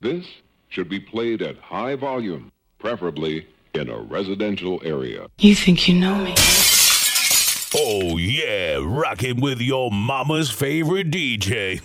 This should be played at high volume, preferably in a residential area. You think you know me? Oh yeah, rocking with your mama's favorite DJ,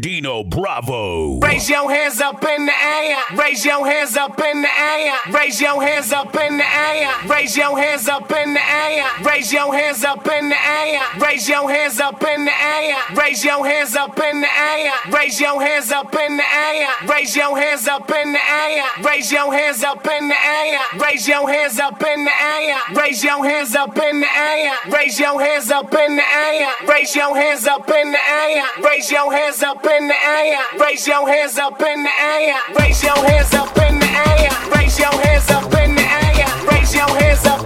Dino Bravo. Raise your hands up in the air. Raise your hands up in the air. Raise your hands up in the air. Raise your hands up in the air. Raise your hands up in the air. Raise your hands up in the air. Raise your hands up in the air. Raise your hands up in the air. Raise your hands up in the air. Raise your hands up in the air. Raise your hands up in the air. Raise your hands up in the air. Raise your hands up in the air. Raise your hands up in the air. Raise your hands up in the air. Raise your hands up in the air. Raise your hands up in the air. Raise your hands up in the air. Raise your hands up in the air. Raise your hands up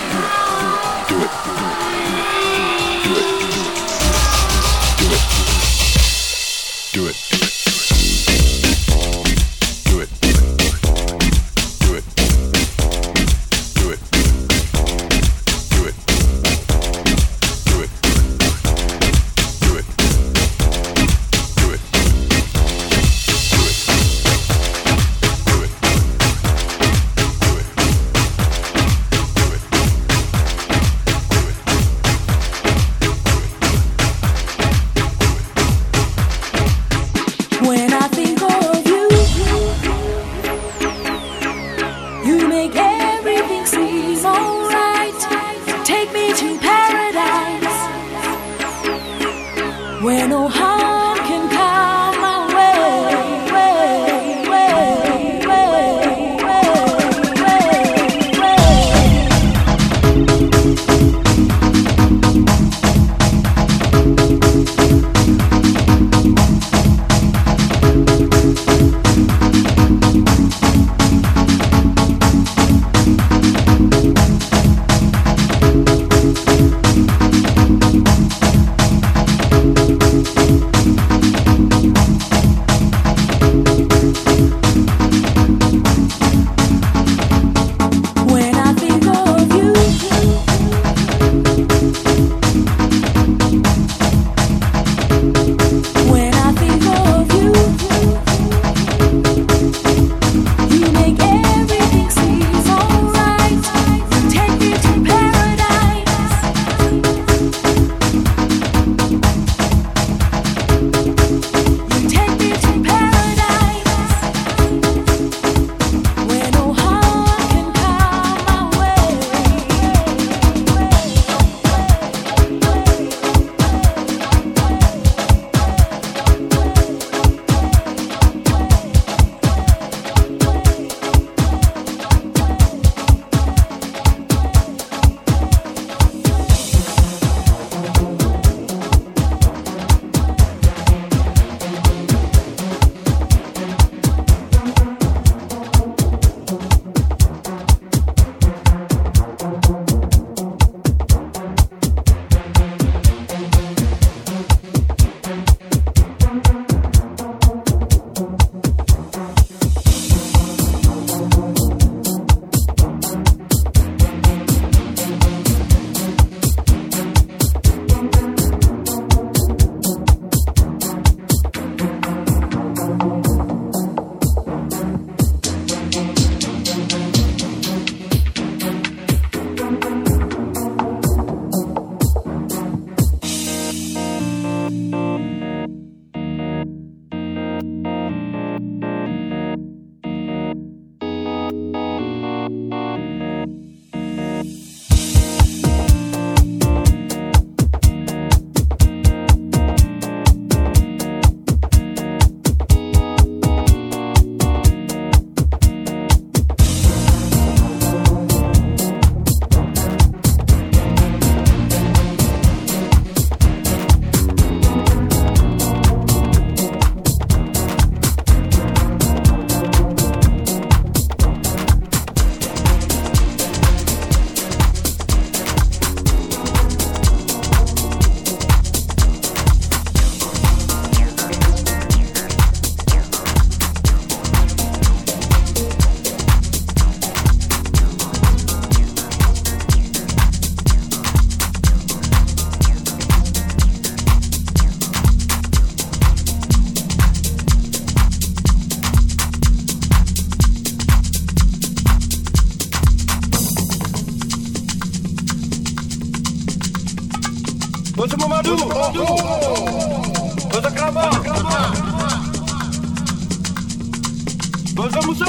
Bos Musa.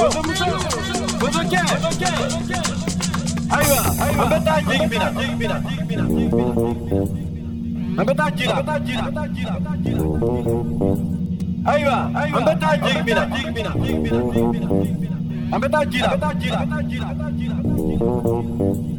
Bos Ke. Aywa, ambil tajik bina. Ambil tajik. Aywa, ambil tajik bina. Ambil tajik. Follow